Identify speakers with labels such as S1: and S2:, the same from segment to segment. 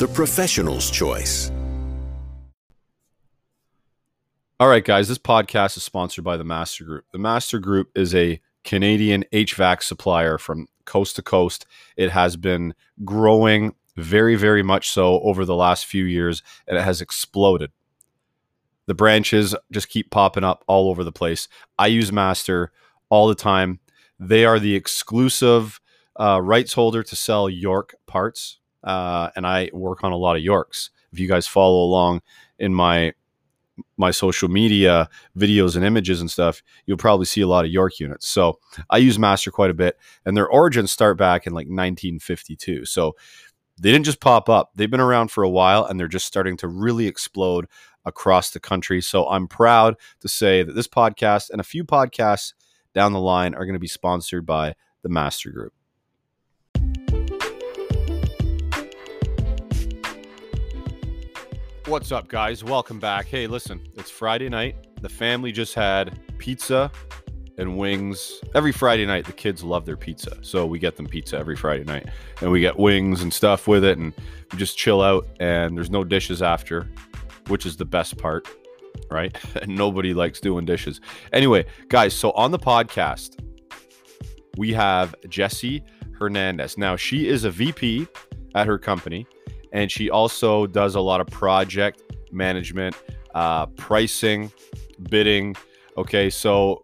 S1: the professional's choice.
S2: All right, guys, this podcast is sponsored by the Master Group. The Master Group is a Canadian HVAC supplier from coast to coast. It has been growing very, very much so over the last few years, and it has exploded. The branches just keep popping up all over the place. I use Master all the time. They are the exclusive uh, rights holder to sell York parts, uh, and I work on a lot of Yorks. If you guys follow along in my my social media videos and images and stuff, you'll probably see a lot of York units. So I use Master quite a bit, and their origins start back in like 1952. So they didn't just pop up; they've been around for a while, and they're just starting to really explode across the country. So I'm proud to say that this podcast and a few podcasts down the line are going to be sponsored by the Master Group. What's up, guys? Welcome back. Hey, listen, it's Friday night. The family just had pizza and wings. Every Friday night, the kids love their pizza. So we get them pizza every Friday night. And we get wings and stuff with it. And we just chill out. And there's no dishes after, which is the best part, right? and nobody likes doing dishes. Anyway, guys, so on the podcast, we have Jessie Hernandez. Now, she is a VP at her company and she also does a lot of project management, uh, pricing, bidding. Okay, so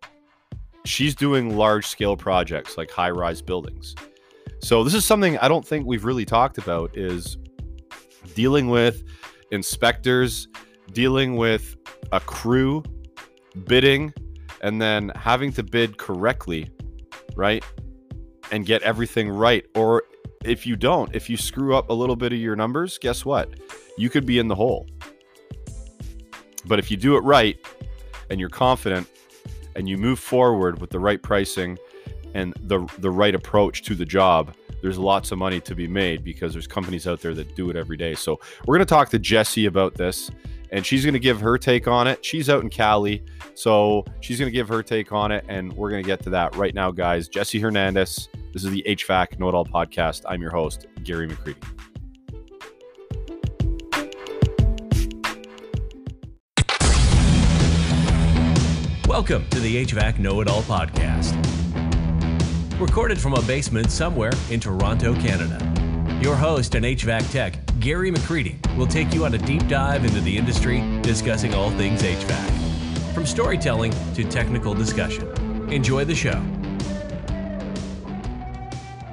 S2: she's doing large scale projects like high rise buildings. So this is something I don't think we've really talked about is dealing with inspectors, dealing with a crew, bidding, and then having to bid correctly, right? And get everything right. Or if you don't, if you screw up a little bit of your numbers, guess what? You could be in the hole. But if you do it right and you're confident and you move forward with the right pricing and the the right approach to the job, there's lots of money to be made because there's companies out there that do it every day. So we're going to talk to Jessie about this and she's going to give her take on it. She's out in Cali, so she's going to give her take on it and we're going to get to that right now, guys. Jesse Hernandez this is the HVAC Know It All podcast. I'm your host, Gary McCreadie.
S3: Welcome to the HVAC Know It All podcast. Recorded from a basement somewhere in Toronto, Canada. Your host and HVAC tech, Gary McCreadie, will take you on a deep dive into the industry, discussing all things HVAC. From storytelling to technical discussion. Enjoy the show.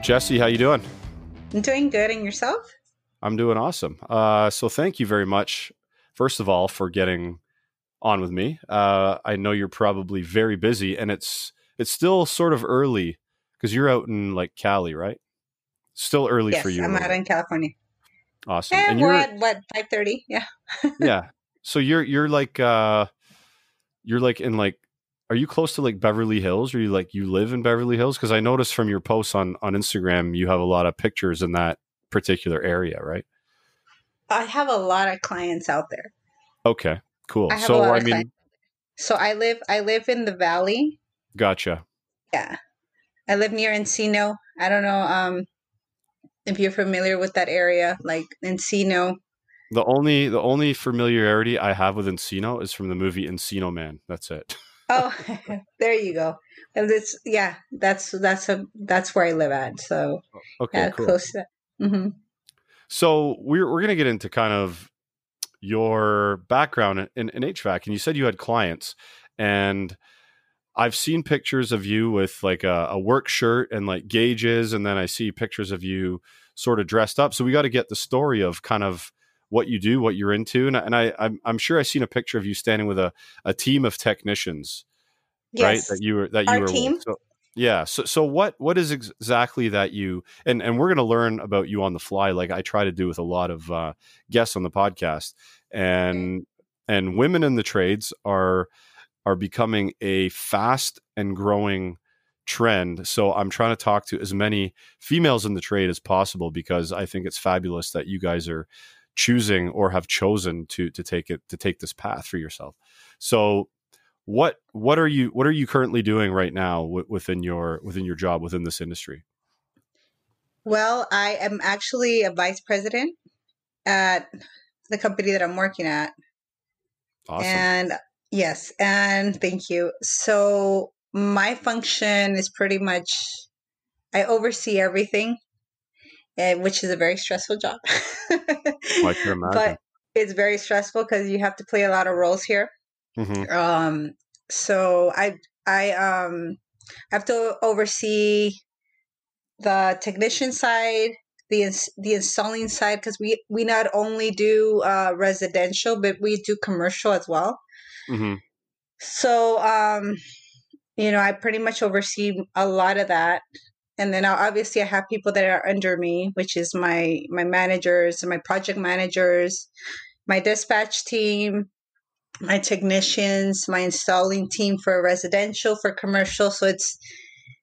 S2: Jessie, how you doing?
S4: I'm doing good, and yourself?
S2: I'm doing awesome. Uh, so thank you very much, first of all, for getting on with me. Uh, I know you're probably very busy, and it's it's still sort of early because you're out in like Cali, right? Still early
S4: yes,
S2: for you.
S4: I'm out in California.
S2: Awesome.
S4: And, and we're at what five thirty? Yeah.
S2: yeah. So you're you're like uh you're like in like are you close to like Beverly Hills? Are you like you live in Beverly Hills? Because I noticed from your posts on on Instagram, you have a lot of pictures in that particular area, right?
S4: I have a lot of clients out there.
S2: Okay, cool. I so I mean, clients.
S4: so I live I live in the valley.
S2: Gotcha.
S4: Yeah, I live near Encino. I don't know um if you're familiar with that area, like Encino.
S2: The only the only familiarity I have with Encino is from the movie Encino Man. That's it.
S4: oh, there you go. And it's yeah, that's that's a that's where I live at. So
S2: okay,
S4: yeah,
S2: cool.
S4: close to. Mm-hmm.
S2: So we're we're gonna get into kind of your background in, in HVAC, and you said you had clients, and I've seen pictures of you with like a, a work shirt and like gauges, and then I see pictures of you sort of dressed up. So we got to get the story of kind of what you do, what you're into, and, and I I'm, I'm sure I've seen a picture of you standing with a, a team of technicians,
S4: yes.
S2: right? That you were that you
S4: Our
S2: were
S4: team.
S2: So, Yeah. So so what what is ex- exactly that you and and we're going to learn about you on the fly like I try to do with a lot of uh, guests on the podcast and and women in the trades are are becoming a fast and growing trend. So I'm trying to talk to as many females in the trade as possible because I think it's fabulous that you guys are choosing or have chosen to to take it to take this path for yourself. So what what are you what are you currently doing right now w- within your within your job within this industry?
S4: Well, I am actually a vice president at the company that I'm working at.
S2: Awesome.
S4: And yes, and thank you. So my function is pretty much I oversee everything, and which is a very stressful job.
S2: I can imagine.
S4: but it's very stressful because you have to play a lot of roles here.
S2: Mhm.
S4: Um, so I I um have to oversee the technician side, the ins- the installing side because we we not only do uh, residential but we do commercial as well.
S2: Mhm.
S4: So um, you know, I pretty much oversee a lot of that. And then obviously I have people that are under me, which is my my managers and my project managers, my dispatch team, my technicians, my installing team for residential, for commercial. So it's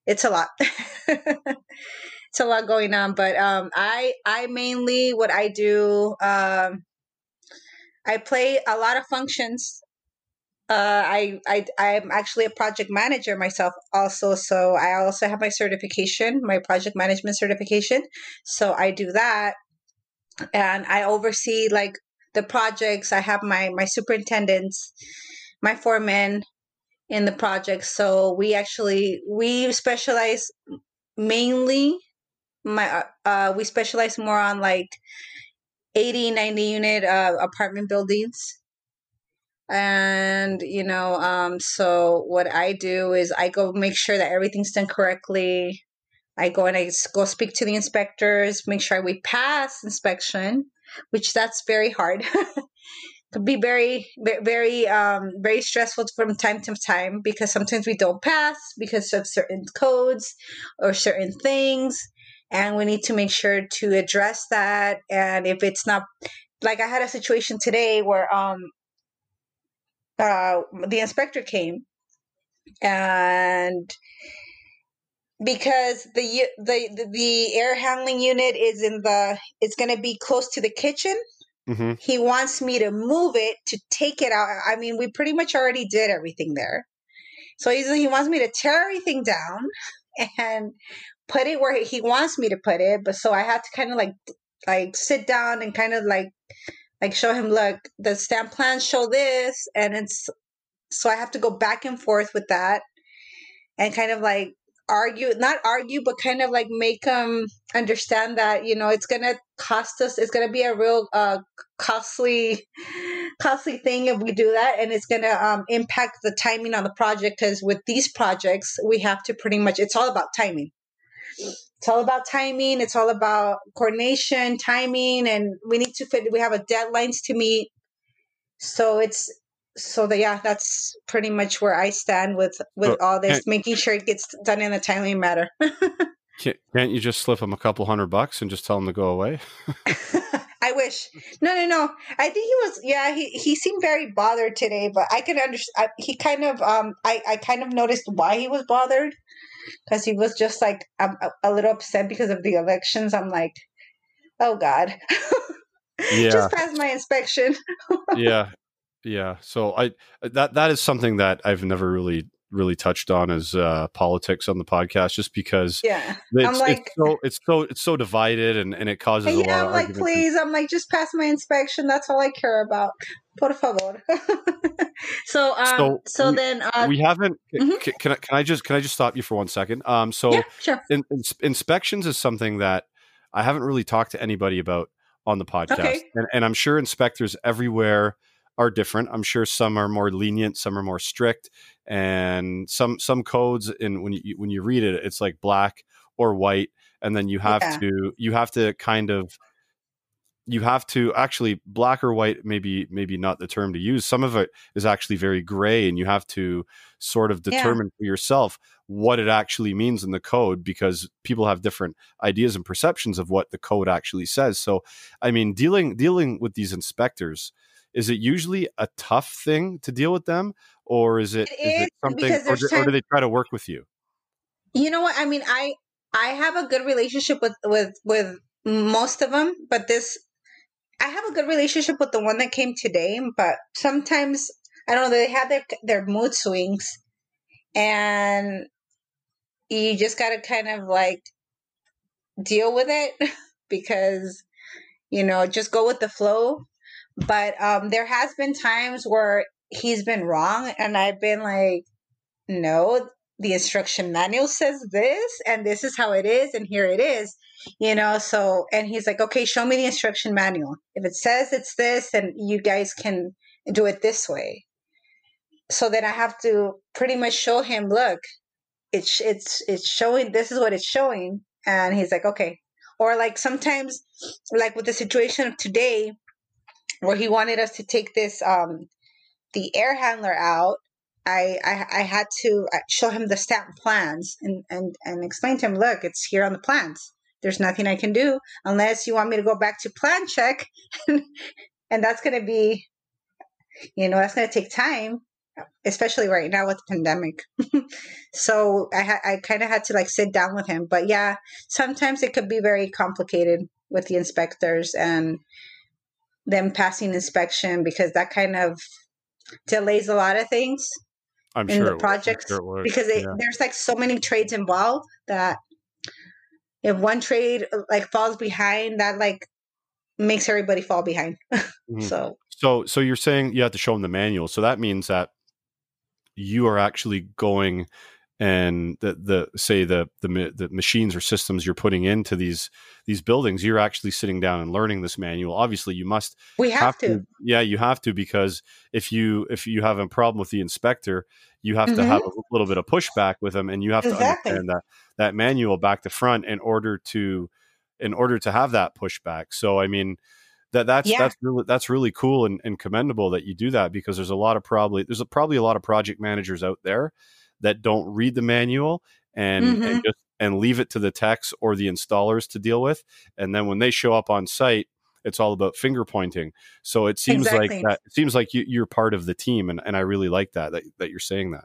S4: it's a lot. it's a lot going on. But um I I mainly what I do um I play a lot of functions. Uh, I I I'm actually a project manager myself also, so I also have my certification, my project management certification. So I do that, and I oversee like the projects. I have my my superintendents, my foremen in the project. So we actually we specialize mainly my uh, we specialize more on like 80 90 unit uh, apartment buildings and you know um so what i do is i go make sure that everything's done correctly. I go and i go speak to the inspectors make sure we pass inspection which that's very hard. Could be very very um very stressful from time to time because sometimes we don't pass because of certain codes or certain things. And we need to make sure to address that. And if it's not like i had a situation today where um uh, the inspector came and because the the the, the air handling unit is in the it's going to be close to the kitchen
S2: Mhm.
S4: he wants me to move it to take it out i mean we pretty much already did everything there so he's, he wants me to tear everything down and put it where he wants me to put it but so i had to kind of like like sit down and kind of like like show him look the stamp plans show this and it's so i have to go back and forth with that and kind of like argue not argue but kind of like make them understand that you know it's gonna cost us it's gonna be a real uh costly costly thing if we do that and it's gonna um impact the timing on the project because with these projects we have to pretty much it's all about timing it's all about timing. It's all about coordination timing and we need to fit we have a deadlines to meet. So it's so the, yeah that's pretty much where i stand with with
S2: So,
S4: all this making sure it gets done in a timely manner.
S2: Can't, can't you just slip him a couple hundred bucks and just tell him to go away?
S4: i wish. No no no. I think he was yeah he, he seemed very bothered today but i can understand he kind of um i i kind of noticed why he was bothered because he was just like um, a, a little upset because of the elections. I'm like oh god.
S2: Yeah.
S4: just pass my inspection.
S2: Yeah. Yeah. So i that that is something that i've never really really touched on as uh politics on the podcast just because
S4: yeah
S2: it's,
S4: I'm like-
S2: it's so it's so it's so divided and and it causes a lot of
S4: I'm like,
S2: arguments.
S4: please. I'm like, just pass my inspection. That's all I care about. Por favor. so, um,
S2: So
S4: so,
S2: we-
S4: then, uh,
S2: we haven't
S4: Mhm.
S2: can, can I can I just can I just stop you for one second um so
S4: yeah, sure.
S2: in, ins- inspections is something that I haven't really talked to anybody about on the podcast,
S4: Okay.
S2: and, and I'm sure inspectors everywhere are different. I'm sure some are more lenient, some are more strict, and some some codes. And when you when you read it, it's like black or white, and then you have
S4: Yeah.
S2: to you have to kind of you have to actually black or white maybe maybe not the term to use some of it is actually very gray and you have to sort of determine yeah. for yourself what it actually means in the code because people have different ideas and perceptions of what the code actually says so i mean dealing dealing with these inspectors is it usually a tough thing to deal with them or is it,
S4: it is,
S2: is it something or do, or do they try to work with you
S4: you know what i mean i i have a good relationship with with with most of them but this I have a good relationship with the one that came today, but sometimes I don't know they have their their mood swings, and you just got to kind of like deal with it because you know just go with the flow. But um, there has been times where he's been wrong, and I've been like, no, the instruction manual says this, and this is how it is, and here it is you know so and he's like okay show me the instruction manual. If it says it's this then you guys can do it this way. So then i have to pretty much show him look it's it's it's showing this is what it's showing and he's like okay. Or like sometimes like with the situation of today where he wanted us to take this um the air handler out I, I, I had to uh, show him the stamp plans and, and, and explain to him, look, it's here on the plans there's nothing I can do unless you want me to go back to plan check. and that's going to be, you know, that's going to take time, especially right now with the pandemic. so I, ha- I kind of had to like sit down with him. But yeah, sometimes it could be very complicated with the inspectors and them passing inspection because that kind of delays a lot of things
S2: I'm
S4: in
S2: sure
S4: the projects
S2: sure
S4: because it,
S2: yeah.
S4: there's like so many trades involved that if one trade uh, like falls behind, that like makes everybody fall behind. mm-hmm. So
S2: so so you're saying you have to show them the manual. So that means that you are actually going and the the say the the the machines or systems you're putting into these these buildings you're actually sitting down and learning this manual obviously you must
S4: we have, have to. to.
S2: yeah you have to because if you if you have a problem with the inspector you have mm-hmm. to have mm-hmm. a little bit of pushback with them and you have exactly. to understand that that manual back to front in order to in order to have that pushback so i mean that that's yeah. that's really that's really cool and, and commendable that you do that because there's a lot of probably there's a, probably a lot of project managers out there that don't read the manual and, mm-hmm. and just and leave it to the techs or the installers to deal with and then when they show up on site it's all about finger pointing. So it seems exactly. like that. It seems like you, are part of the team, and, and I really like that, that that you're saying that.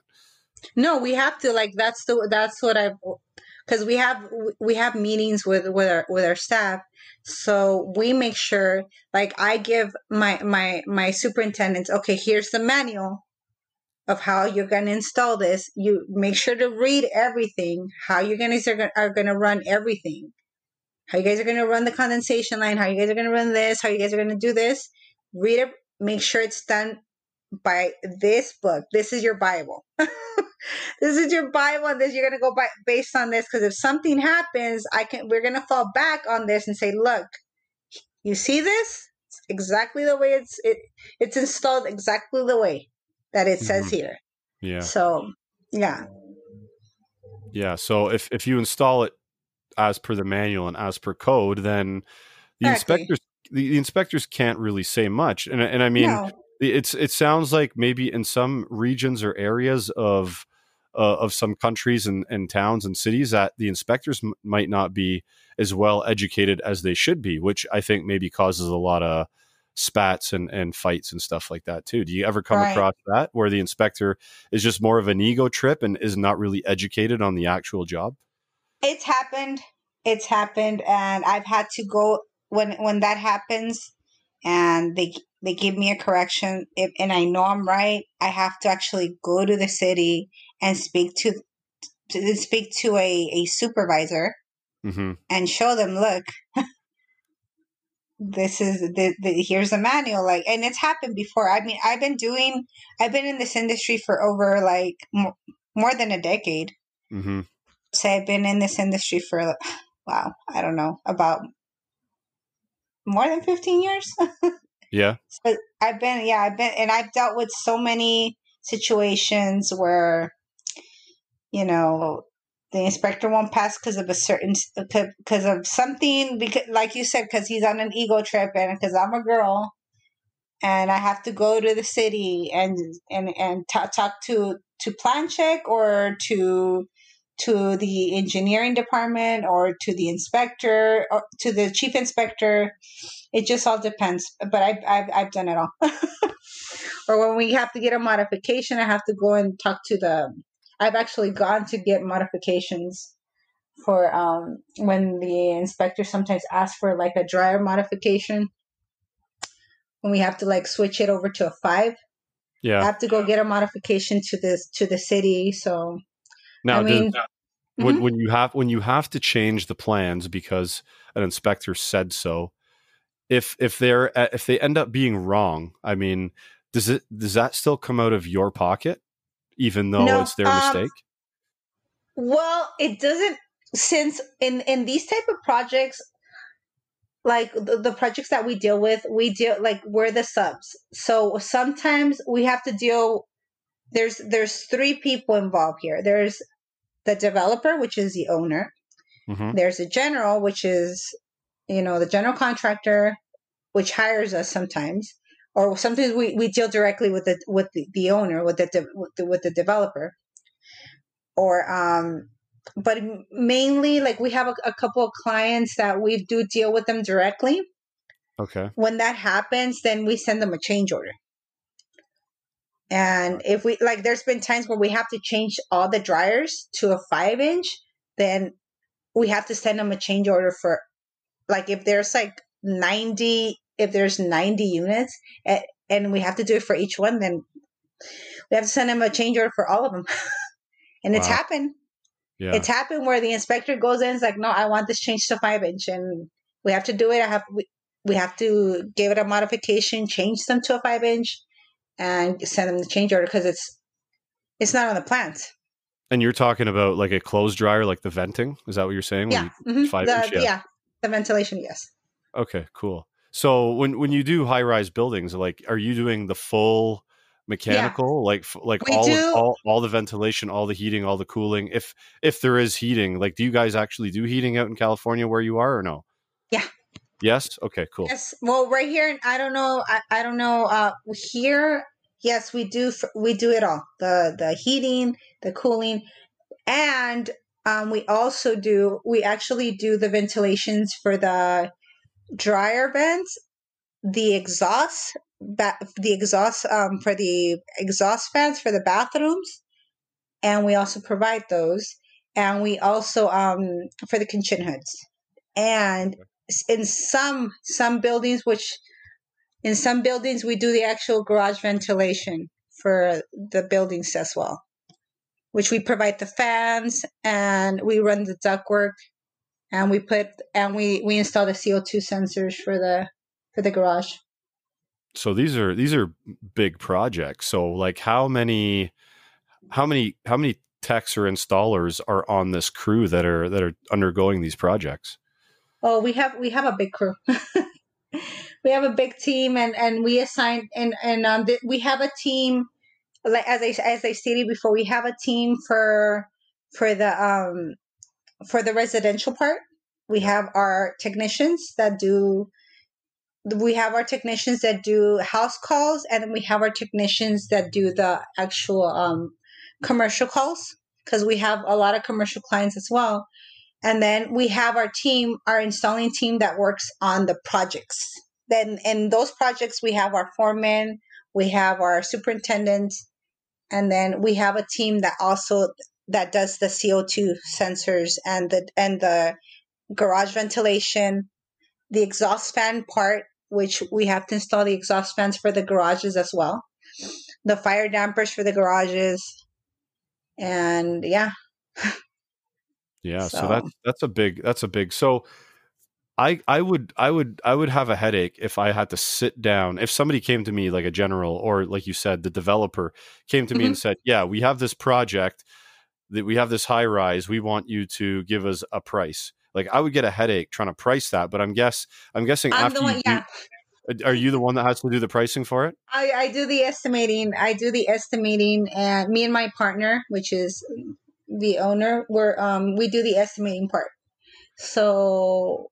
S4: No, we have to like that's the that's what I because we have we have meetings with with our with our staff, so we make sure like I give my my my superintendents okay here's the manual of how you're going to install this. You make sure to read everything, how you guys are, going to run everything how you guys are going to run the condensation line, how you guys are going to run this, how you guys are going to do this. Read it, make sure it's done by this book. This is your Bible. this is your Bible, and this you're going to go by based on this. Because if something happens, I can. We're going to fall back on this and say, look, you see this? It's exactly the way it's it. It's installed exactly the way that it says mm-hmm. here.
S2: Yeah.
S4: So yeah.
S2: Yeah. So if if you install it as per the manual and as per code, then the exactly. inspectors the, the, inspectors can't really say much. And and I mean, no. it's it sounds like maybe in some regions or areas of uh, of some countries and, and towns and cities that the inspectors m- might not be as well educated as they should be, which I think maybe causes a lot of spats and, and fights and stuff like that too. Do you ever come right. across that where the inspector is just more of an ego trip and is not really educated on the actual job?
S4: It's happened. It's happened, and I've had to go when when that happens, and they they give me a correction, if, and I know I'm right. I have to actually go to the city and speak to, to speak to a a supervisor mm-hmm. and show them, look, this is the, the here's the manual like and it's happened before i mean i've been doing i've been in this industry for over like more, more than a decade mm-hmm say I've been in this industry for, wow, I don't know, about more than 15 years.
S2: yeah.
S4: So I've been, yeah, I've been, and I've dealt with so many situations where, you know, the inspector won't pass because of a certain because uh, of something because like you said because he's on an ego trip and because i'm a girl and i have to go to the city and and and t- talk to to plan check or to to the engineering department or to the inspector or to the chief inspector. It just all depends but i've i've, I've done it all. Or when we have to get a modification i have to go and talk to the I've actually gone to get modifications for um, when the inspector sometimes asks for like a dryer modification when we have to like switch it over to a five.
S2: Yeah,
S4: I have to go get a modification to this to the city. So
S2: now, I mean, does, mm-hmm. when, when you have when you have to change the plans because an inspector said so, if if they're if they end up being wrong, I mean, does it does that still come out of your pocket? Even though no, it's their um, mistake?
S4: Well, it doesn't since in in these type of projects like the, the, projects that we deal with we deal like we're the subs so sometimes we have to deal there's there's three people involved here there's the developer which is the owner mm-hmm. there's a general which is you know the general contractor which hires us sometimes or sometimes we, we deal directly with the with the, the owner with the, de, with the with the developer. Or um but mainly like we have a, a couple of clients that we do deal with them directly.
S2: Okay.
S4: When that happens then we send them a change order. And if we like there's been times where we have to change all the dryers to a five inch then we have to send them a change order for like if there's like 90 if there's 90 units and, and we have to do it for each one, then we have to send them a change order for all of them. and it's happened. Yeah. It's happened where the inspector goes in, it's like, no, I want this changed to five inch, and we have to do it. I have we, we have to give it a modification, change them to a five inch, and send them the change order because it's it's not on the plant.
S2: And you're talking about like a clothes dryer, like the venting. Is that what you're saying?
S4: Yeah. You, mm-hmm. five the, inch, yeah. yeah. The ventilation, yes.
S2: Okay, cool. So when when you do high rise buildings, like are you doing the full mechanical, yeah. like like all, all all the ventilation, all the heating, all the cooling? If if there is heating, like do you guys actually do heating out in California where you are, or no?
S4: Yeah.
S2: Yes. Okay. Cool.
S4: Yes. Well, right here, I don't know. I, I don't know. Uh, here, yes, we do. We do it all. The the heating, the cooling, and um, we also do. We actually do the ventilations for the dryer vents, the exhaust, ba- the exhaust um, for the exhaust fans for the bathrooms, and we also provide those. And we also um, for the kitchen hoods, and in some some buildings, which in some buildings we do the actual garage ventilation for the buildings as well, which we provide the fans and we run the ductwork and we put and we we install the CO2 sensors for the for the garage.
S2: So these are these are big projects. So like how many how many how many techs or installers are on this crew that are that are undergoing these projects?
S4: Oh, we have we have a big crew. we have a big team and and we assign and and um we have a team like as I as I stated before we have a team for for the um for the residential part, we have our technicians that do we have our technicians that do house calls and then we have our technicians that do the actual um, commercial calls because we have a lot of commercial clients as well. And then we have our team our installing team that works on the projects. Then in those projects we have our foreman we have our superintendent and then we have a team that also that does the CO2 sensors and the and the garage ventilation, the exhaust fan part, which we have to install the exhaust fans for the garages as well, the fire dampers for the garages, and yeah.
S2: yeah, so, so that's that's a big that's a big so I I would I would I would have a headache if I had to sit down. If somebody came to me like a general or like you said the developer came to me mm-hmm. and said, "Yeah, we have this project that we have this high rise. We want you to give us a price. Like I would get a headache trying to price that, but I'm guess I'm guessing I'm after one, you yeah. do, are you the one that has to do the pricing for it?
S4: I, I do the estimating. I do the estimating, and me and my partner, which is the owner. We're um we do the estimating part. So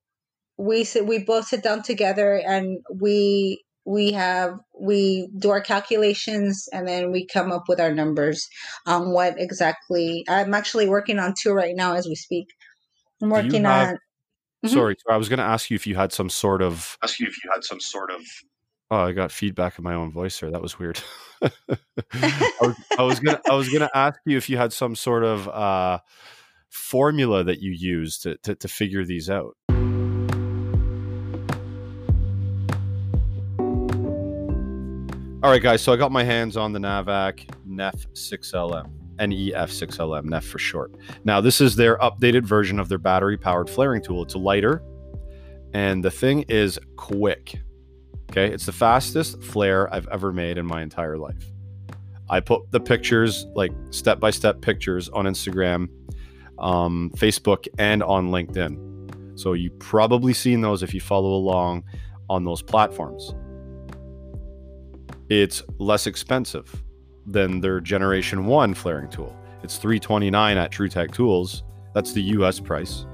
S4: we sit we both sit down together and we we have we do our calculations and then we come up with our numbers on what exactly i'm actually working on two right now as we speak i'm working
S2: have,
S4: on
S2: Mhm. Sorry, I was going to ask you if you had some sort of.
S5: Ask you if you had some sort of.
S2: Oh, I got feedback in my own voice there. That was weird. I, was, I was gonna I was gonna ask you if you had some sort of uh, formula that you use to, to to figure these out. All right, guys. So I got my hands on the Navac NEF 6LM. NEF6LM, NEF for short. Now, this is their updated version of their battery powered flaring tool. It's lighter, and the thing is quick. Okay, it's the fastest flare I've ever made in my entire life. I put the pictures, like step by step pictures, on Instagram, um, Facebook, and on LinkedIn. So you probably seen those if you follow along on those platforms. It's less expensive than their generation 1 flaring tool. It's 329 at TruTech Tools. That's the US price.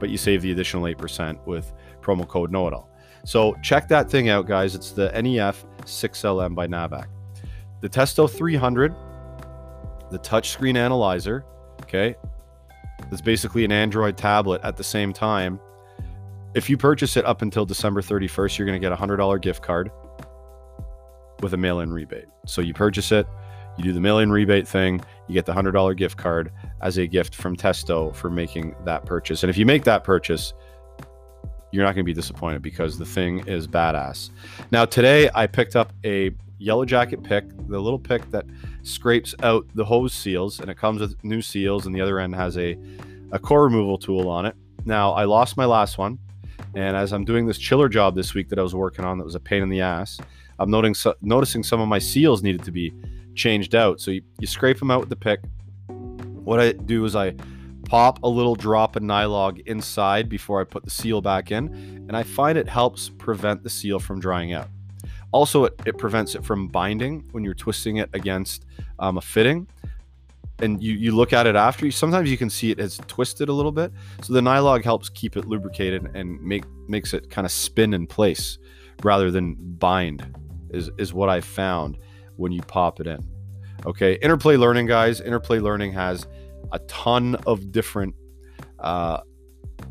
S2: But you save the additional 8% with promo code know it all. So check that thing out guys. It's the NEF 6LM by Navac. The Testo 300, the touchscreen analyzer, okay? It's basically an Android tablet at the same time. If you purchase it up until December 31st, you're going to get a $100 gift card with a mail in rebate. So you purchase it, you do the mail in rebate thing, you get the $100 gift card as a gift from Testo for making that purchase. And if you make that purchase, you're not going to be disappointed because the thing is badass. Now, today I picked up a yellow jacket pick, the little pick that scrapes out the hose seals, and it comes with new seals, and the other end has a, a core removal tool on it. Now, I lost my last one, and as I'm doing this chiller job this week that I was working on that was a pain in the ass, I'm noting, noticing some of my seals needed to be changed out. So you, you scrape them out with the pick. What I do is I pop a little drop of Nylog inside before I put the seal back in, and I find it helps prevent the seal from drying out. Also, it, it prevents it from binding when you're twisting it against um, a fitting. And you, you look at it after, sometimes you can see it has twisted a little bit. So the Nylog helps keep it lubricated and make makes it kind of spin in place rather than bind, is, is what I found when you pop it in. Okay, Interplay Learning, guys. Interplay Learning has a ton of different uh,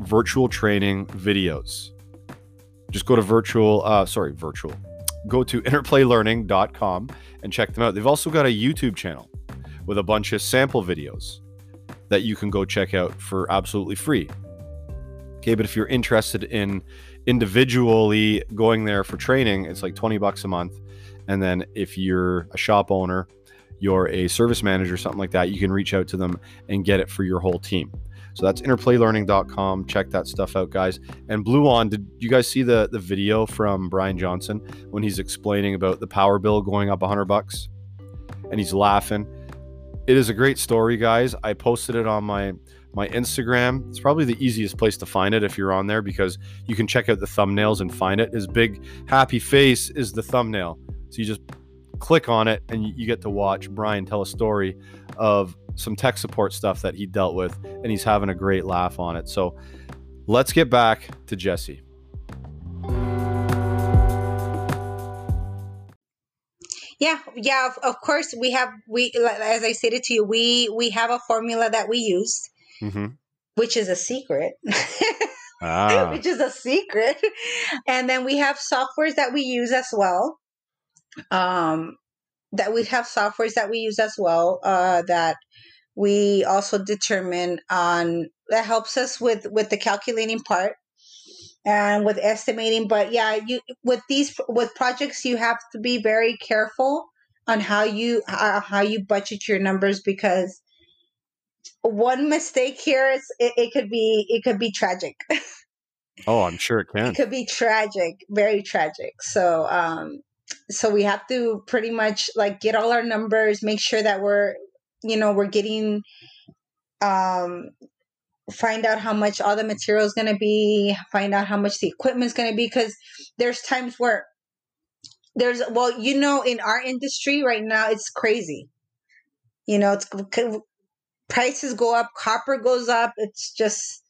S2: virtual training videos. Just go to virtual, uh, sorry, virtual. Go to interplaylearning.com and check them out. They've also got a YouTube channel with a bunch of sample videos that you can go check out for absolutely free. Okay, but if you're interested in individually going there for training, it's like 20 bucks a month and then if you're a shop owner, you're a service manager, something like that, you can reach out to them and get it for your whole team. So that's interplaylearning.com. Check that stuff out, guys. And Bluon, did you guys see the the video from Brian Johnson when he's explaining about the power bill going up 100 bucks? And he's laughing. It is a great story, guys. I posted it on my my Instagram. It's probably the easiest place to find it if you're on there because you can check out the thumbnails and find it. His big happy face is the thumbnail. So you just click on it and you get to watch Brian tell a story of some tech support stuff that he dealt with, and he's having a great laugh on it. So let's get back to Jesse.
S4: Yeah, yeah. Of, course, we have we as I stated to you, we we have a formula that we use,
S2: mm-hmm.
S4: which is a secret.
S2: ah.
S4: which is a secret. And then we have softwares that we use as well um, that we have softwares that we use as well uh, that we also determine on that helps us with with the calculating part and with estimating but yeah you with these with projects you have to be very careful on how you uh, how you budget your numbers because one mistake here is it, it could be it could be tragic.
S2: Oh i'm sure it can.
S4: It could be tragic very tragic. So um so we have to pretty much like get all our numbers make sure that we're you know we're getting um find out how much all the material is going to be find out how much the equipment is going to be because there's times where there's well you know in our industry right now it's crazy. You know it's prices go up, copper goes up. It's just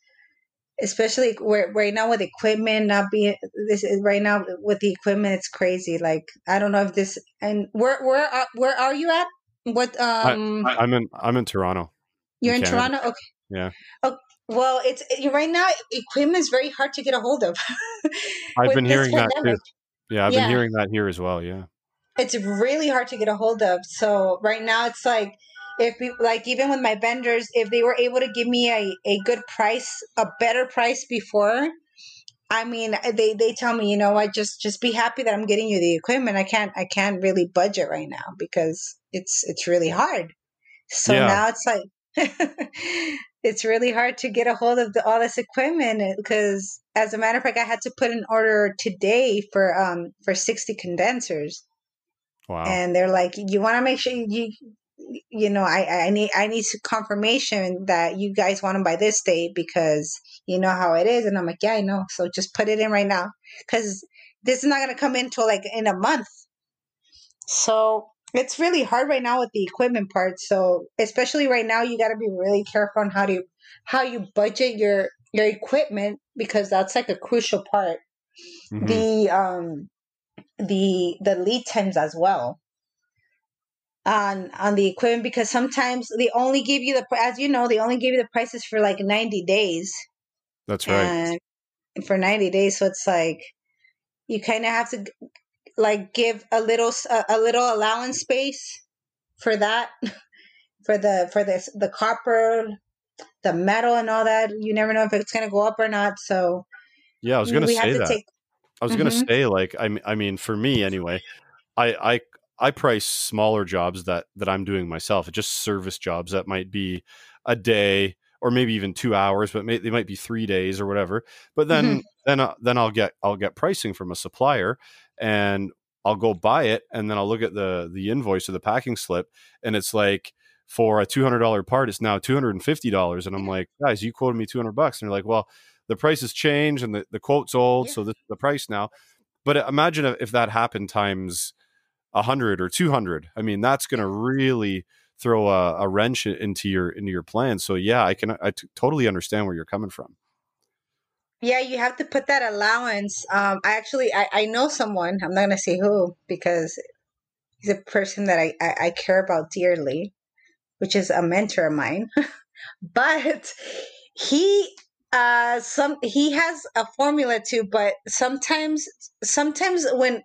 S4: especially where right now with equipment not being this is right now with the equipment it's crazy like i don't know if this and where where are, where are you at? What um
S2: I, am in i'm in toronto
S4: you're in, in toronto? Okay.
S2: Yeah.
S4: Oh, well it's right now equipment is very hard to get a hold of.
S2: I've been hearing that too. yeah i've yeah. been hearing that here as well yeah.
S4: It's really hard to get a hold of so right now it's like if we, like even with my vendors if they were able to give me a, a good price a better price before i mean they they tell me you know what just just be happy that i'm getting you the equipment i can't i can't really budget right now because it's it's really hard so yeah. now it's like it's really hard to get a hold of the, all this equipment because as a matter of fact i had to put an order today for um for 60 condensers Wow. And they're like, you want to make sure you you know, I, I need I need confirmation that you guys want them by this date because you know how it is. And I'm like, yeah, I know. So just put it in right now because this is not gonna come in until like in a month. So it's really hard right now with the equipment part. So especially right now, you got to be really careful on how to how you budget your your equipment because that's like a crucial part. Mm-hmm. The um the the lead times as well on on the equipment because sometimes they only give you the as you know they only give you the prices for like 90 days.
S2: That's right.
S4: And for 90 days so it's like you kind of have to like give a little a, a little allowance space for that for the for this the copper the metal and all that. You never know if it's going to go up or not so
S2: yeah i was going to say that. take, i was mm-hmm. going to say like I, I mean for me anyway I, I I price smaller jobs that that I'm doing myself, just service jobs that might be a day or maybe even two hours, but may, they might be three days or whatever. But then mm-hmm. then uh, then I'll get I'll get pricing from a supplier, and I'll go buy it, and then I'll look at the the invoice or the packing slip, and it's like for a two hundred dollar part, it's now two hundred and fifty dollars, and I'm like, guys, you quoted me two hundred bucks, and they're like, well, the price has changed and the, the quote's old, yeah. so this is the price now. But imagine if that happened times 100 or 200 i mean that's going to really throw a, a, wrench into your into your plan. So yeah i can I t- totally understand where you're coming from.
S4: Yeah you have to put that allowance um i actually i, I know someone i'm not going to say who because he's a person that I, I, I care about dearly which is a mentor of mine. But he uh some he has a formula too but sometimes sometimes when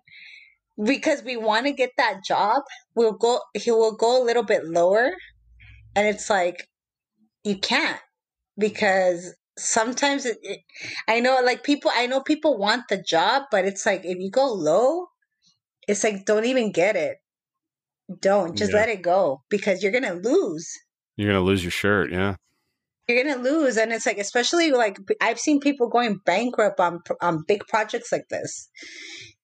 S4: because we want to get that job, we'll go he will go a little bit lower and it's like you can't because sometimes it, it, I know like people I know people want the job, but it's like if you go low, it's like don't even get it. Don't just yeah. let it go because you're gonna lose.
S2: You're gonna lose your shirt, yeah.
S4: You're gonna lose, and it's like especially like I've seen people going bankrupt on on big projects like this.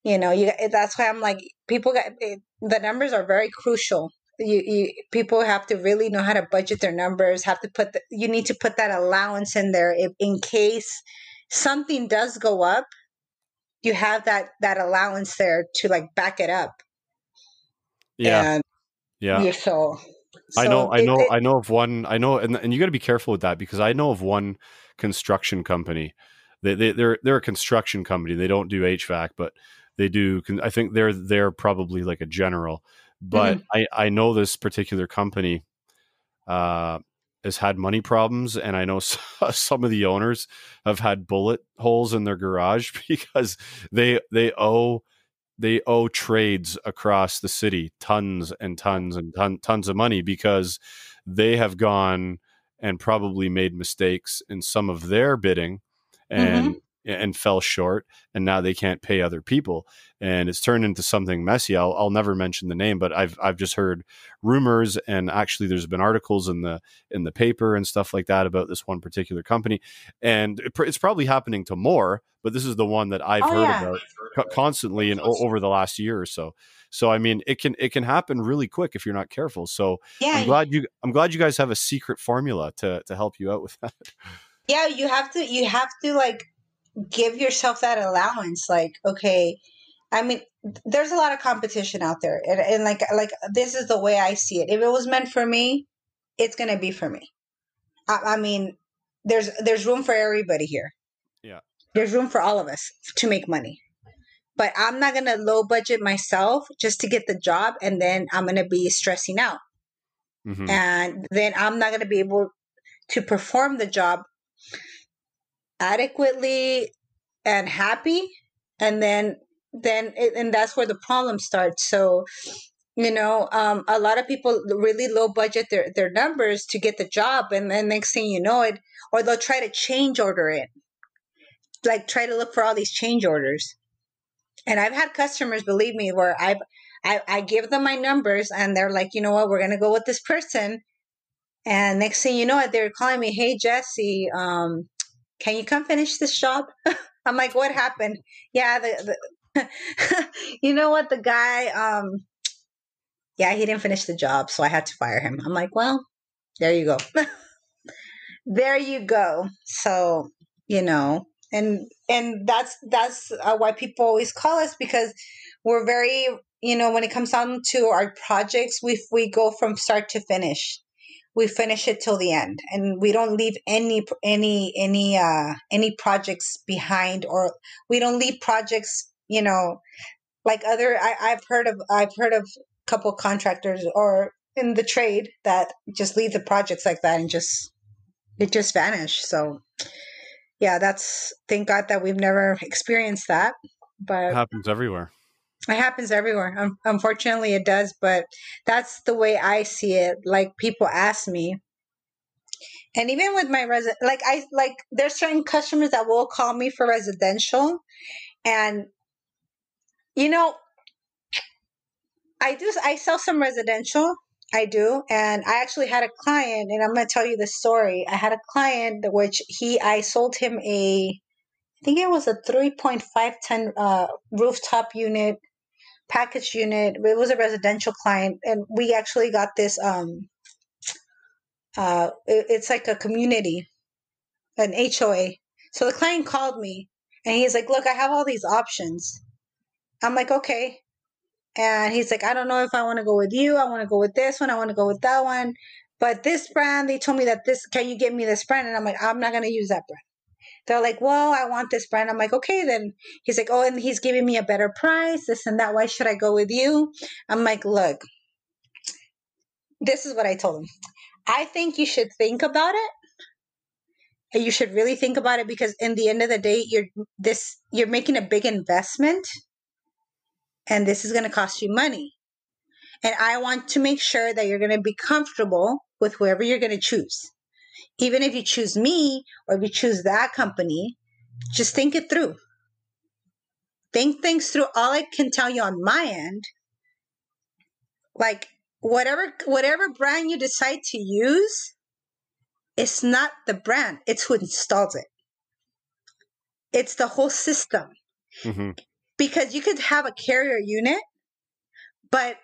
S4: You know you that's why i'm like people got eh, the numbers are very crucial. You, you people have to really know how to budget their numbers have to put the, you need to put that allowance in there if in case something does go up you have that that allowance there to like back it up.
S2: Yeah. And yeah
S4: so,
S2: so i know i know it, i know of one i know and, and you got to be careful with that because i know of one construction company they, they they're they're a construction company they don't do hvac but they do. I think they're they're probably like a general, but mm-hmm. I I know this particular company uh, has had money problems, and I know some of the owners have had bullet holes in their garage because they they owe they owe trades across the city tons and tons and ton, tons of money because they have gone and probably made mistakes in some of their bidding and mm-hmm and fell short and now they can't pay other people and it's turned into something messy. I'll, I'll never mention the name but I've, I've just heard rumors and actually there's been articles in the in the paper and stuff like that about this one particular company and it, it's probably happening to more but this is the one that I've oh, heard yeah. about constantly and over the last year or so. So I mean it can it can happen really quick if you're not careful. So yeah. I'm glad you I'm glad you guys have a secret formula to to help you out with that.
S4: Yeah you have to you have to like give yourself that allowance like okay i mean there's a lot of competition out there and, and like like this is the way i see it if it was meant for me it's to be for me I, I mean, there's there's room for everybody here.
S2: Yeah.
S4: There's room for all of us to make money. But I'm not gonna low budget myself just to get the job and then I'm gonna be stressing out.
S2: Mhm.
S4: And then I'm not gonna be able to perform the job adequately and happy. And then then it, and that's where the problem starts. So you know um, a lot of people really low budget their, their numbers to get the job and then next thing you know it or they'll try to change order it like try to look for all these change orders and i've had customers believe me where i've I, I give them my numbers and they're like you know what we're gonna go with this person and next thing you know they're calling me hey jesse um, can you come finish this job i'm like what happened yeah the, the you know what the guy um yeah, he didn't finish the job, so I had to fire him. I'm like, well, there you go. there you go. So, you know, and and that's that's uh, why people always call us because we're very, you know, when it comes down to our projects, we we go from start to finish. We finish it till the end, and we don't leave any any any uh any projects behind, or we don't leave projects, you know, like other. I, I've heard of I've heard of a couple contractors or in the trade that just leave the projects like that and just it just vanish. So yeah, that's thank God that we've never experienced that. But
S2: It happens everywhere.
S4: It happens everywhere. Un- unfortunately, it does. But that's the way I see it. Like people ask me, and even with my resident, like I like there's certain customers that will call me for residential, and you know, I do. I sell some residential. I do, and I actually had a client, and I'm going to tell you the story. I had a client which he I sold him a, I think it was a 3.5 ton uh, rooftop unit, package unit. It was a residential client, and we actually got this. Um, uh, it- it's like a community, an HOA. So the client called me, and he's like, "Look, I have all these options." I'm like, "Okay." And he's like, I don't know if I want to go with you. I want to go with this one. I want to go with that one. But this brand, they told me that this, can you give me this brand? And I'm like, I'm not going to use that brand. They're like, well, I want this brand. I'm like, okay, then. He's like, oh, and he's giving me a better price, this and that. Why should I go with you? I'm like, look, this is what I told him. I think you should think about it. And you should really think about it because in the end of the day, you're this you're making a big investment and this is going to cost you money. And I want to make sure that you're going to be comfortable with whoever you're going to choose. Even if you choose me or if you choose that company, just think it through. Think things through. All I can tell you on my end, like whatever whatever brand you decide to use, it's not the brand, it's who installs it. It's the whole system
S2: hmm
S4: because you could have a carrier unit, but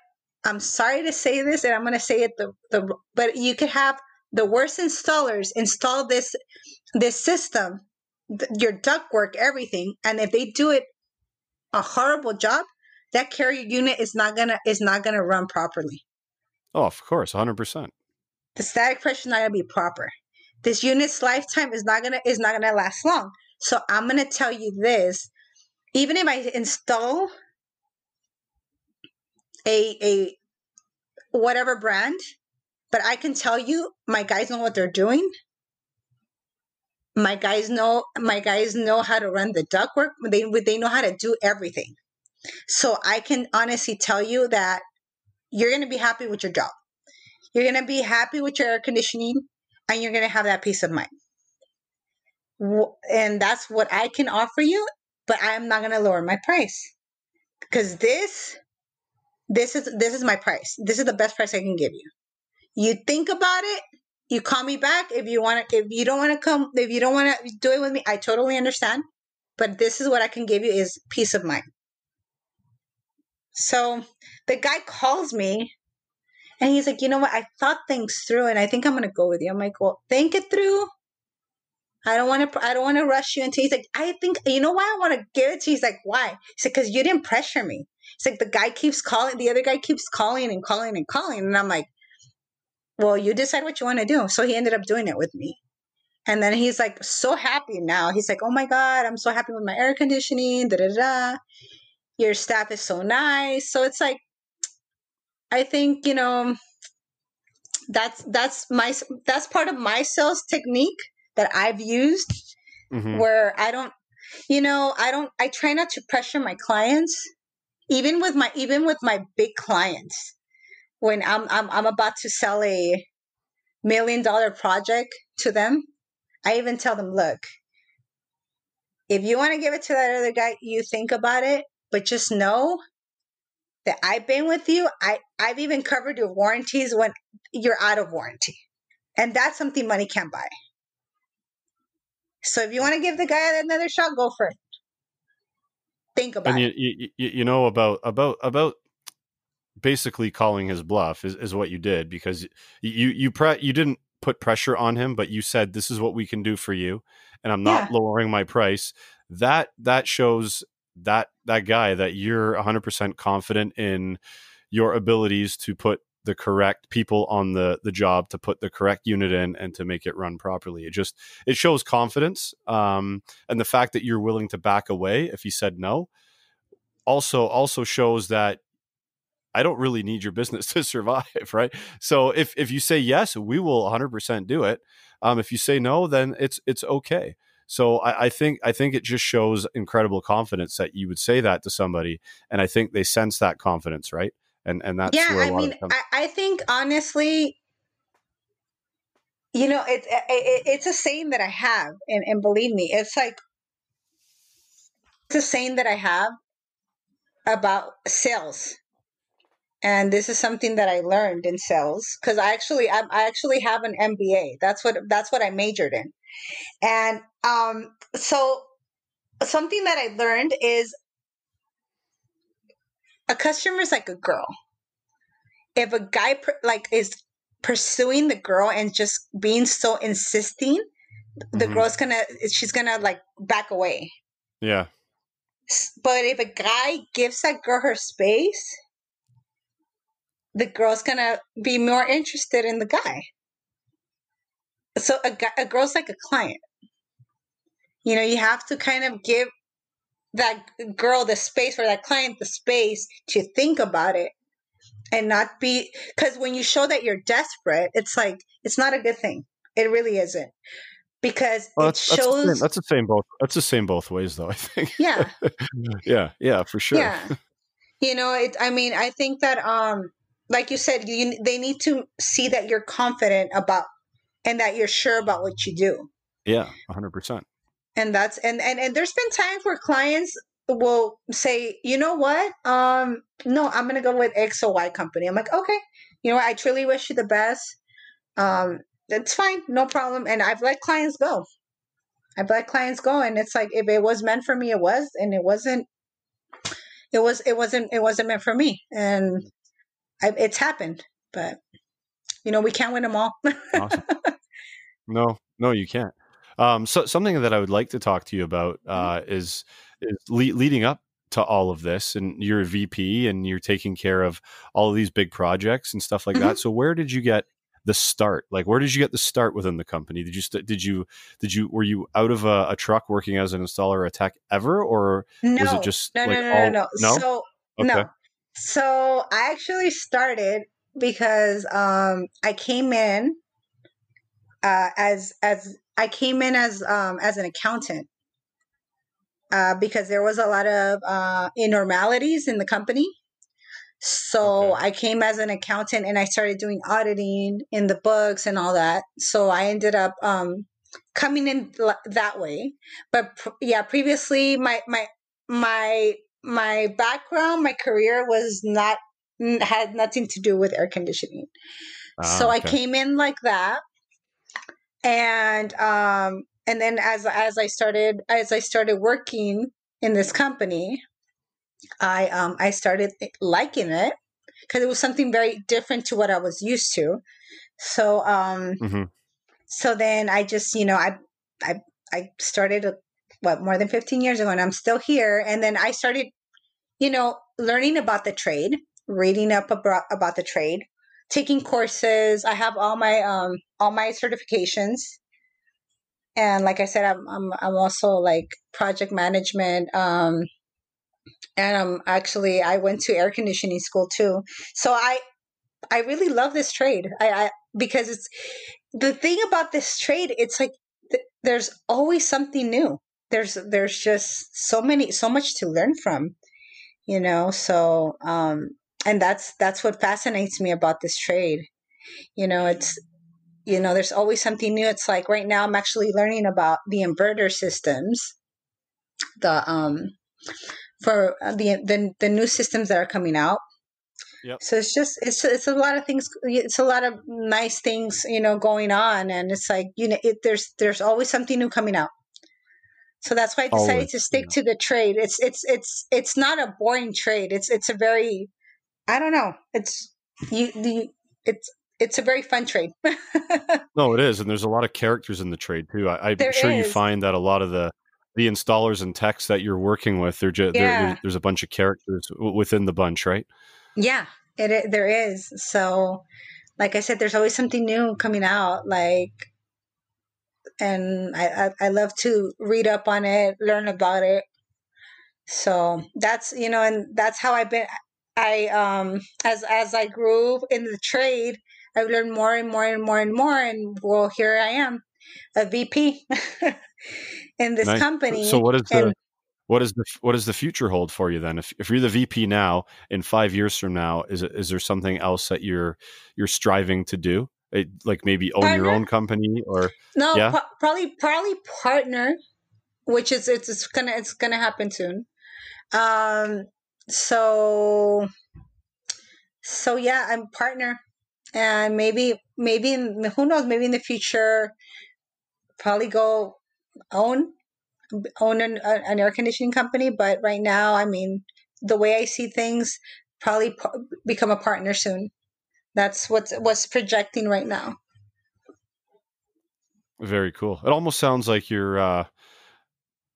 S4: I'm sorry to say this, and I'm going to say it the, the but you could have the worst installers install this this system, th- your ductwork, everything, and if they do it a horrible job, that carrier unit is not gonna is not gonna run properly.
S2: Oh, of course, hundred percent.
S4: The static pressure is not gonna be proper. This unit's lifetime is not gonna is not gonna last long. So I'm gonna tell you this: even if I install a a whatever brand, but I can tell you my guys know what they're doing. My guys know my guys know how to run the ductwork. They they know how to do everything. So I can honestly tell you that you're gonna be happy with your job. You're gonna be happy with your air conditioning, and you're gonna have that peace of mind. And that's what I can offer you, but I'm not gonna lower my price because this this is this is my price. This is the best price I can give you. You think about it. You call me back if you want to. If you don't want to come, if you don't want to do it with me, I totally understand. But this is what I can give you is peace of mind. So the guy calls me and he's like, you know what? I thought things through and I think I'm gonna go with you. I'm like, well, think it through. I don't want to. I don't want to rush you into. He's like, I think you know why I want to give it to you. He's like, why? He's like, because you didn't pressure me. It's like the guy keeps calling. The other guy keeps calling and calling and calling, and I'm like, well, you decide what you want to do. So he ended up doing it with me. And then he's like so happy now. He's like, oh my God, I'm so happy with my air conditioning. Da da da. Your staff is so nice. So it's like, I think, you know, that's that's my that's part of my sales technique that I've used
S2: Mhm.
S4: where I don't you know, I don't I try not to pressure my clients even with my even with my big clients when I'm I'm I'm about to sell a million dollar project to them, I even tell them, look, if you want to give it to that other guy, you think about it, but just know that I've been with you. I, I've even covered your warranties when you're out of warranty. And that's something money can't buy. So if you want to give the guy another shot, go for it. Think about
S2: and
S4: it.
S2: you, you you you know about about about basically calling his bluff is, is what you did because you you pre- you didn't put pressure on him but you said this is what we can do for you and i'm not
S4: Yeah.
S2: lowering my price that that shows that that guy that you're 100% confident in your abilities to put the correct people on the the job to put the correct unit in and to make it run properly it just it shows confidence um and the fact that you're willing to back away if he said no also also shows that I don't really need your business to survive, right? So if if you say yes, we will 100% do it. Um, if you say no, then it's it's okay. So I, I think I think it just shows incredible confidence that you would say that to somebody, and I think they sense that confidence, right? And and that's
S4: yeah i mean I, I think honestly you know it, it, it's a saying that i have and, and believe me it's like it's a saying that i have about sales and this is something that i learned in sales because i actually I, I actually have an mba that's what that's what i majored in. And um so something that i learned is a customer is like a girl. If a guy per, like is pursuing the girl and just being so insisting the
S2: Mhm.
S4: girl's gonna she's gonna like back away.
S2: Yeah,
S4: but if a guy gives that girl her space the girl's gonna be more interested in the guy so a guy a girl's like a client you know you have to kind of give that girl the space or that client the space to think about it and not be because when you show that you're desperate it's like it's not a good thing it really isn't because
S2: well,
S4: it
S2: that's, that's, the
S4: shows
S2: that's the same both that's the same both ways, though. I think.
S4: yeah
S2: yeah, yeah, for sure.
S4: yeah you know it i mean i think that um like you said you they need to see that you're confident about and that you're sure about what you do.
S2: Yeah, hundred percent.
S4: and that's and and, and there's been times where clients will say you know what? Um no i'm gonna go with x or y company. I'm like okay you know what? i truly wish you the best. Um it's fine no problem. And i've let clients go. I've let clients go and it's like if it was meant for me it was and it wasn't it was it wasn't it wasn't meant for me. And I, it's happened but you know we can't win them all
S2: Awesome. No, no, you can't. Um, so something that I would like to talk to you about uh, is is le- leading up to all of this, and you're a VP and you're taking care of all of these big projects and stuff like that. So where did you get the start? Like, where did you get the start within the company? Did you st- did you did you were you out of a, a truck working as an installer or a tech ever, or
S4: no
S2: was it just
S4: no
S2: like
S4: no no
S2: all-
S4: no no
S2: no?
S4: so
S2: Okay.
S4: No. So I actually started because um I came in uh as as I came in as um as an accountant. Uh because there was a lot of uh abnormalities in the company. So
S2: Okay.
S4: I came as an accountant and I started doing auditing in the books and all that. So I ended up um coming in that way. But pr- yeah, previously my my my my background, my career was not had nothing to do with air conditioning. so
S2: Ah,
S4: I came in like that, and um, and then as as I started as I started working in this company, I um I started liking it because it was something very different to what I was used to. So um
S2: Mhm.
S4: so then I just you know I I I started what more than 15 years ago and I'm still here and then I started you know learning about the trade reading up about, about the trade taking courses. I have all my um all my certifications. And like I said, I'm I'm I'm also like project management. Um and um actually I went to air conditioning school too. So I I really love this trade. I, I because it's the thing about this trade. It's like th- there's always something new. There's there's just so many so much to learn from, you know. So um and that's that's what fascinates me about this trade. You know, it's you know there's always something new. It's like right now I'm actually learning about the inverter systems, the um for uh, the the the new systems that are coming out
S2: Yep.
S4: so it's just it's it's a lot of things. It's a lot of nice things, you know, going on, and it's like you know, it, there's there's always something new coming out. So that's why I decided
S2: Always,
S4: to stick to the trade. It's it's it's it's not a boring trade. It's it's a very, I don't know. It's you the it's it's a very fun trade.
S2: No, it is, and there's a lot of characters in the trade too. I, I'm
S4: There
S2: sure you find that a lot of the the installers and techs that you're working with, they're just
S4: Yeah.
S2: there's a bunch of characters within the bunch, right?
S4: yeah, it, i- there is. So, like I said, there's always something new coming out. Like, and I I, I love to read up on it, learn about it. So that's you know, and that's how I've been. I um as as I grew in the trade, I've learned more and more and more and more, and well, here I am, a VP in this
S2: Nice.
S4: company.
S2: So what is the
S4: and
S2: what is the what does the future hold for you then? If if you're the VP now, in five years from now, is is there something else that you're you're striving to do? Like maybe own your own company or
S4: no,
S2: Yeah?
S4: pro- probably probably partner, which is it's, it's gonna it's gonna happen soon. Um, so so yeah, I'm partner, and maybe maybe in, who knows? Maybe in the future, probably go own own an, an air conditioning company. But right now, I mean, the way I see things, probably p- become a partner soon. That's what's what's projecting right now.
S2: very cool. It almost sounds like you're uh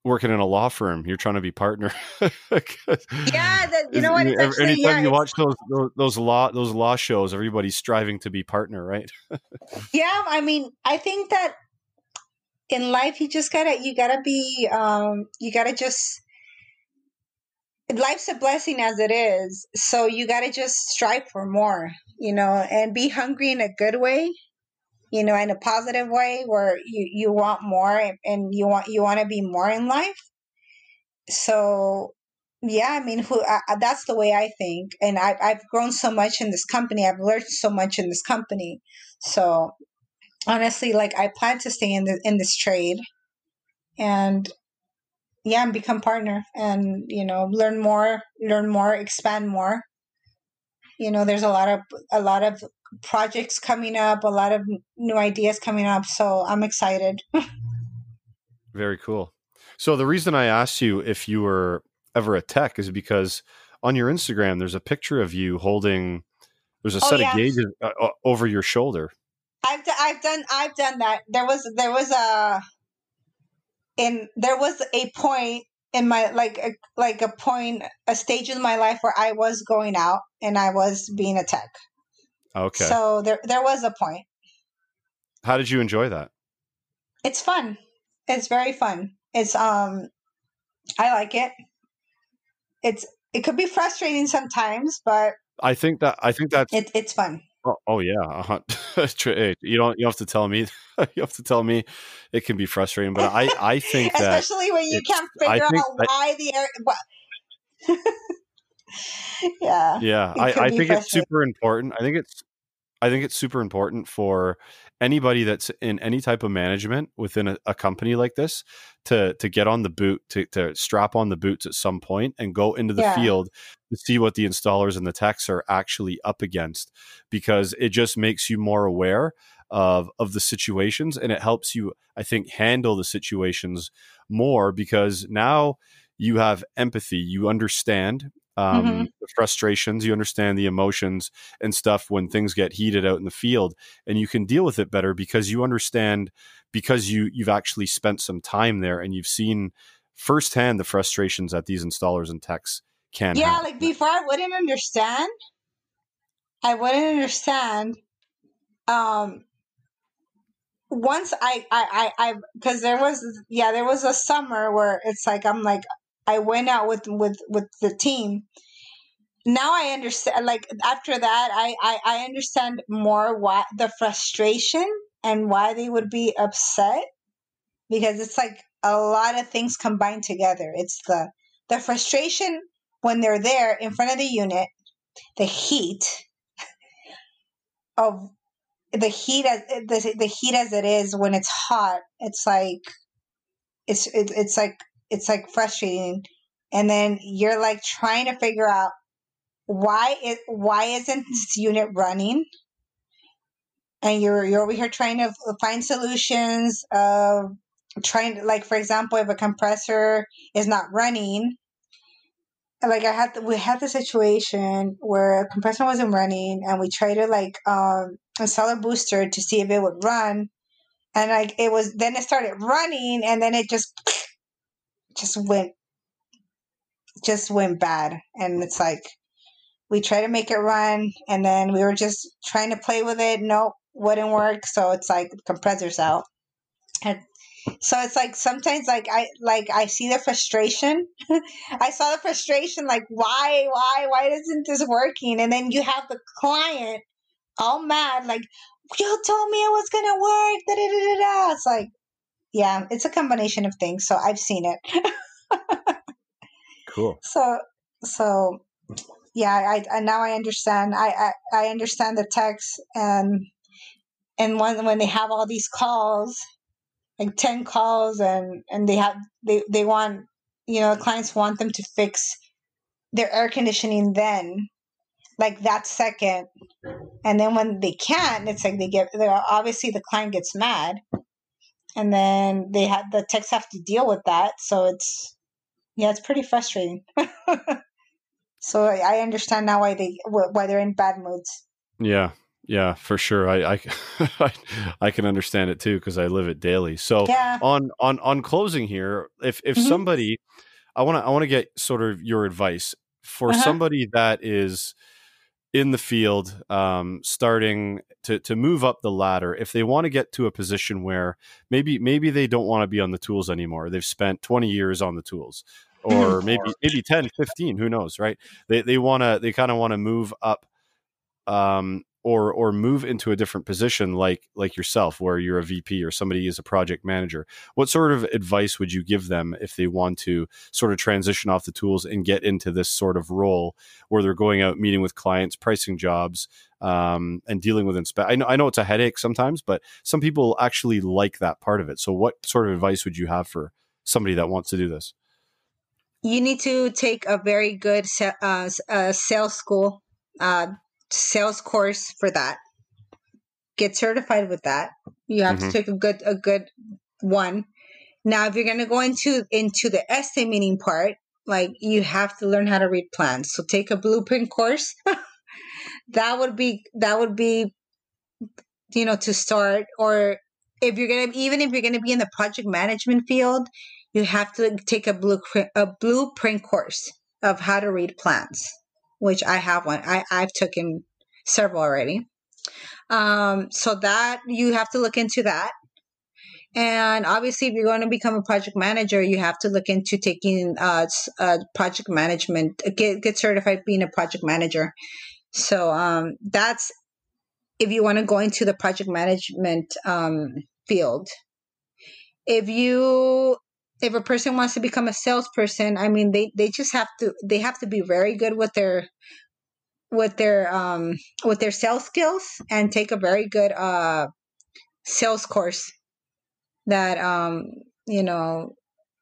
S2: working in a law firm. You're trying to be partner.
S4: Yeah, that, you know what? Actually,
S2: anytime
S4: yeah,
S2: you watch those, those those law those law shows, everybody's striving to be partner, right?
S4: yeah. I mean, I think that in life, you just gotta, you gotta be, um, you gotta just. Life's a blessing as it is, so you gotta just strive for more, you know, and be hungry in a good way, you know, in a positive way where you you want more and- you want you want to be more in life. So yeah i mean who I- that's the way i think and I, i've grown so much in this company i've learned so much in this company so honestly like i plan to stay in the in this trade and yeah and become partner and you know learn more learn more expand more you know there's a lot of a lot of projects coming up a lot of new ideas coming up so i'm excited
S2: Very cool. So the reason I asked you if you were ever a tech is because on your Instagram there's a picture of you holding there's a
S4: Oh,
S2: set
S4: yeah.
S2: of gauges uh, over your shoulder.
S4: I've d- I've done I've done that. There was there was a in there was a point in my like a, like a point a stage in my life where I was going out and I was being a tech.
S2: Okay.
S4: So there there was a point.
S2: How did you enjoy that?
S4: It's fun. It's very fun. It's um I like it. It's it could be frustrating sometimes, but
S2: I think that I think that
S4: it, it's fun.
S2: Oh, oh yeah. Uh-huh. You don't you have to tell me you have to tell me it can be frustrating, but I I think that
S4: Especially when you can't figure out why the air. Yeah.
S2: yeah I, I think it's super important i think it's i think it's super important for anybody that's in any type of management within a, a company like this to to get on the boot to, to strap on the boots at some point and go into the
S4: Yeah.
S2: field to see what the installers and the techs are actually up against because it just makes you more aware of of the situations and it helps you i think handle the situations more because now you have empathy you understand um,
S4: Mhm.
S2: the frustrations you understand the emotions and stuff when things get heated out in the field and you can deal with it better because you understand because you you've actually spent some time there and you've seen firsthand the frustrations that these installers and techs can
S4: Yeah,
S2: have.
S4: like before I wouldn't understand. I wouldn't understand. Um, once I I I because there was yeah there was a summer where it's like I'm like I went out with with with the team. Now I understand. Like after that, I I, I understand more why the frustration and why they would be upset because it's like a lot of things combined together. It's the the frustration when they're there in front of the unit, the heat of the heat as the, the heat as it is when it's hot. It's like it's it, it's like it's like frustrating, and then you're like trying to figure out why it why isn't this unit running? And you're you're over here trying to find solutions of trying to like for example if a compressor is not running like i had we had the situation where a compressor wasn't running and we tried to like um install a booster to see if it would run. And like it was then it started running and then it just just went just went bad. And it's like we tried to make it run and then we were just trying to play with it. Nope wouldn't work. So it's like compressors out. And so it's like sometimes like i like i see the frustration. I saw the frustration like why why why isn't this working? And then you have the client all mad like you told me it was gonna work da, da, da, da. it's like yeah it's a combination of things so i've seen it.
S2: Cool.
S4: So so yeah I, I now i understand. I, I i understand the techs and and when when they have all these calls like 10 calls and and they have they they want you know clients want them to fix their air conditioning then like that second. And then when they can't it's like they get obviously the client gets mad and then they have the techs have to deal with that so it's yeah it's pretty frustrating so i understand now why they why they're in bad moods
S2: yeah yeah, for sure. I I, I can understand it too because I live it daily. So
S4: yeah.
S2: on on on closing here, if if mm-hmm. somebody, I want to I want to get sort of your advice for uh-huh. somebody that is in the field, um, starting to to move up the ladder. If they want to get to a position where maybe maybe they don't want to be on the tools anymore, they've spent twenty years on the tools. Or maybe maybe 10, 15, who knows, right? They they want to they kind of want to move up um, or or move into a different position like like yourself where you're a VP or somebody is a project manager what sort of advice would you give them if they want to sort of transition off the tools and get into this sort of role where they're going out meeting with clients pricing jobs um, and dealing with inspect I know, I know it's a headache sometimes but some people actually like that part of it. So what sort of advice would you have for somebody that wants to do this?
S4: You need to take a very good uh, uh, sales school uh, sales course for that. Get certified with that. You have mm-hmm. to take a good a good one. Now, if you're going to go into into the estimating part, like you have to learn how to read plans. So take a blueprint course. that would be that would be you know to start or if you're going to even if you're going to be in the project management field, you have to take a blueprint a blueprint course of how to read plans which I have one. I, I've taken several already. Um, so that you have to look into that. And obviously, if you're going to become a project manager, you have to look into taking uh, uh, project management, get, get certified being a project manager. So um, that's if you want to go into the project management um, field. If you if a person wants to become a salesperson, I mean, they, they just have to they have to be very good with their with their um with their sales skills and take a very good uh sales course. That um you know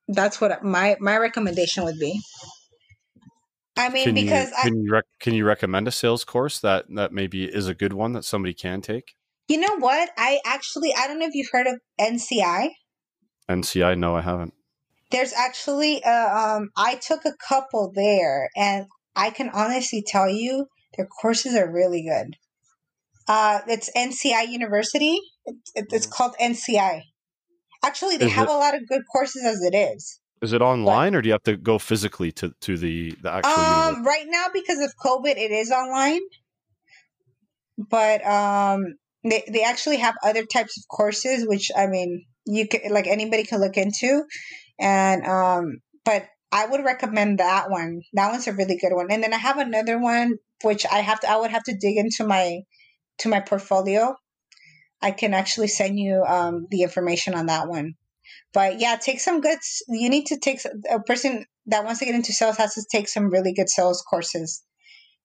S4: that's what my my recommendation would be. I mean,
S2: can
S4: because
S2: you, can I, you rec- can you recommend a sales course that that maybe is a good one that somebody can take?
S4: You know what? I actually I don't know if you've heard of NCI.
S2: NCI, no, I haven't
S4: there's actually uh, um, I took a couple there, and I can honestly tell you their courses are really good. Uh, it's NCI University. It, it's mm-hmm. called NCI. Actually, they is have it, a lot of good courses as it is.
S2: Is it online, but, or do you have to go physically to to the the actual?
S4: Um, right now because of COVID, it is online. but um, they they actually have other types of courses, which I mean, you can like anybody can look into, and um, but I would recommend that one. That one's a really good one. And then I have another one which I have to I would have to dig into my to my portfolio. I can actually send you um, the information on that one. But yeah, take some good. You need to take a person that wants to get into sales has to take some really good sales courses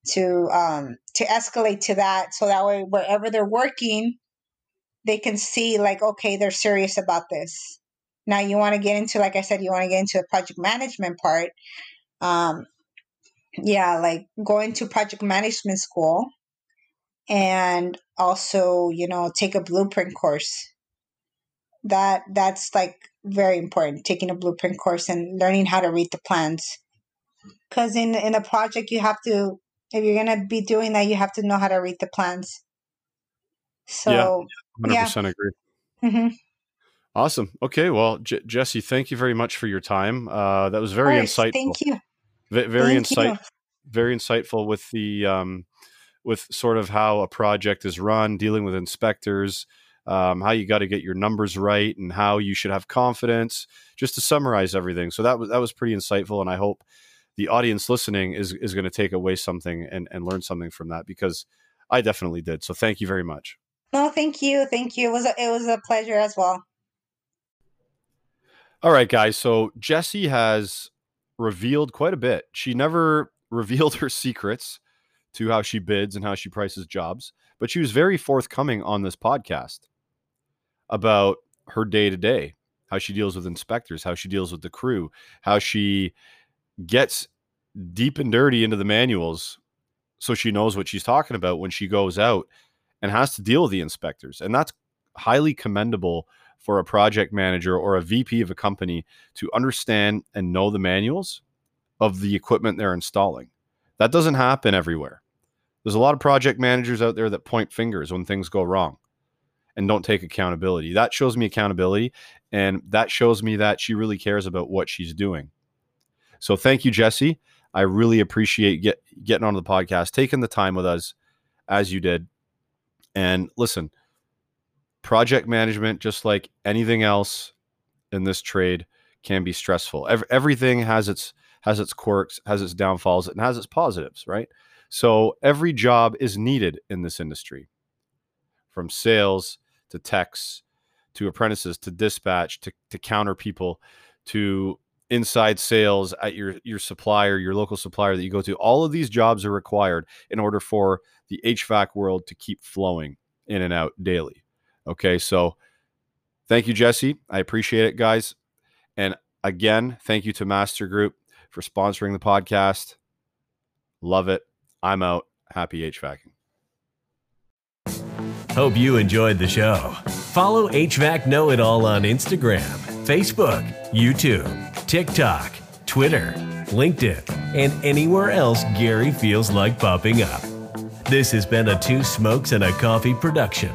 S4: to um, to escalate to that, so that way wherever they're working, they can see like okay, they're serious about this. Now you want to get into, like I said, you want to get into the project management part. Um, yeah, like going to project management school and also, you know, take a blueprint course. That that's like very important, taking a blueprint course and learning how to read the plans. Cuz in in a project you have to if you're going to be doing that, you have to know how to read the plans. So,
S2: yeah, 100% yeah. agree. Mm-hmm. Awesome. Okay. Well, J- Jesse, thank you very much for your time. Uh, that was very insightful.
S4: Thank you.
S2: V- very insightful. Very insightful with the um, with sort of how a project is run, dealing with inspectors, um, how you got to get your numbers right, and how you should have confidence. Just to summarize everything. So that was that was pretty insightful, and I hope the audience listening is is going to take away something and and learn something from that because I definitely did. So thank you very much.
S4: No, thank you, thank you. It was a, it was a pleasure as well.
S2: All right, guys. So Jesse has revealed quite a bit. She never revealed her secrets to how she bids and how she prices jobs, but she was very forthcoming on this podcast about her day to day, how she deals with inspectors, how she deals with the crew, how she gets deep and dirty into the manuals so she knows what she's talking about when she goes out and has to deal with the inspectors. And that's highly commendable for a project manager or a VP of a company to understand and know the manuals of the equipment they're installing. That doesn't happen everywhere. There's a lot of project managers out there that point fingers when things go wrong and don't take accountability. That shows me accountability and that shows me that she really cares about what she's doing. So thank you Jesse. I really appreciate get, getting on the podcast, taking the time with us as you did. And listen, project management, just like anything else in this trade, can be stressful. Every, everything has its has its quirks, has its downfalls, and has its positives, right? So every job is needed in this industry, from sales to techs to apprentices to dispatch to, to counter people to inside sales at your your supplier, your local supplier that you go to. All of these jobs are required in order for the HVAC world to keep flowing in and out daily. Okay, so thank you, Jesse. I appreciate it, guys. And again, thank you to Master Group for sponsoring the podcast. Love it. I'm out. Happy HVACing.
S3: Hope you enjoyed the show. Follow HVAC Know It All on Instagram, Facebook, YouTube, TikTok, Twitter, LinkedIn, and anywhere else Gary feels like popping up. This has been a Two Smokes and a Coffee production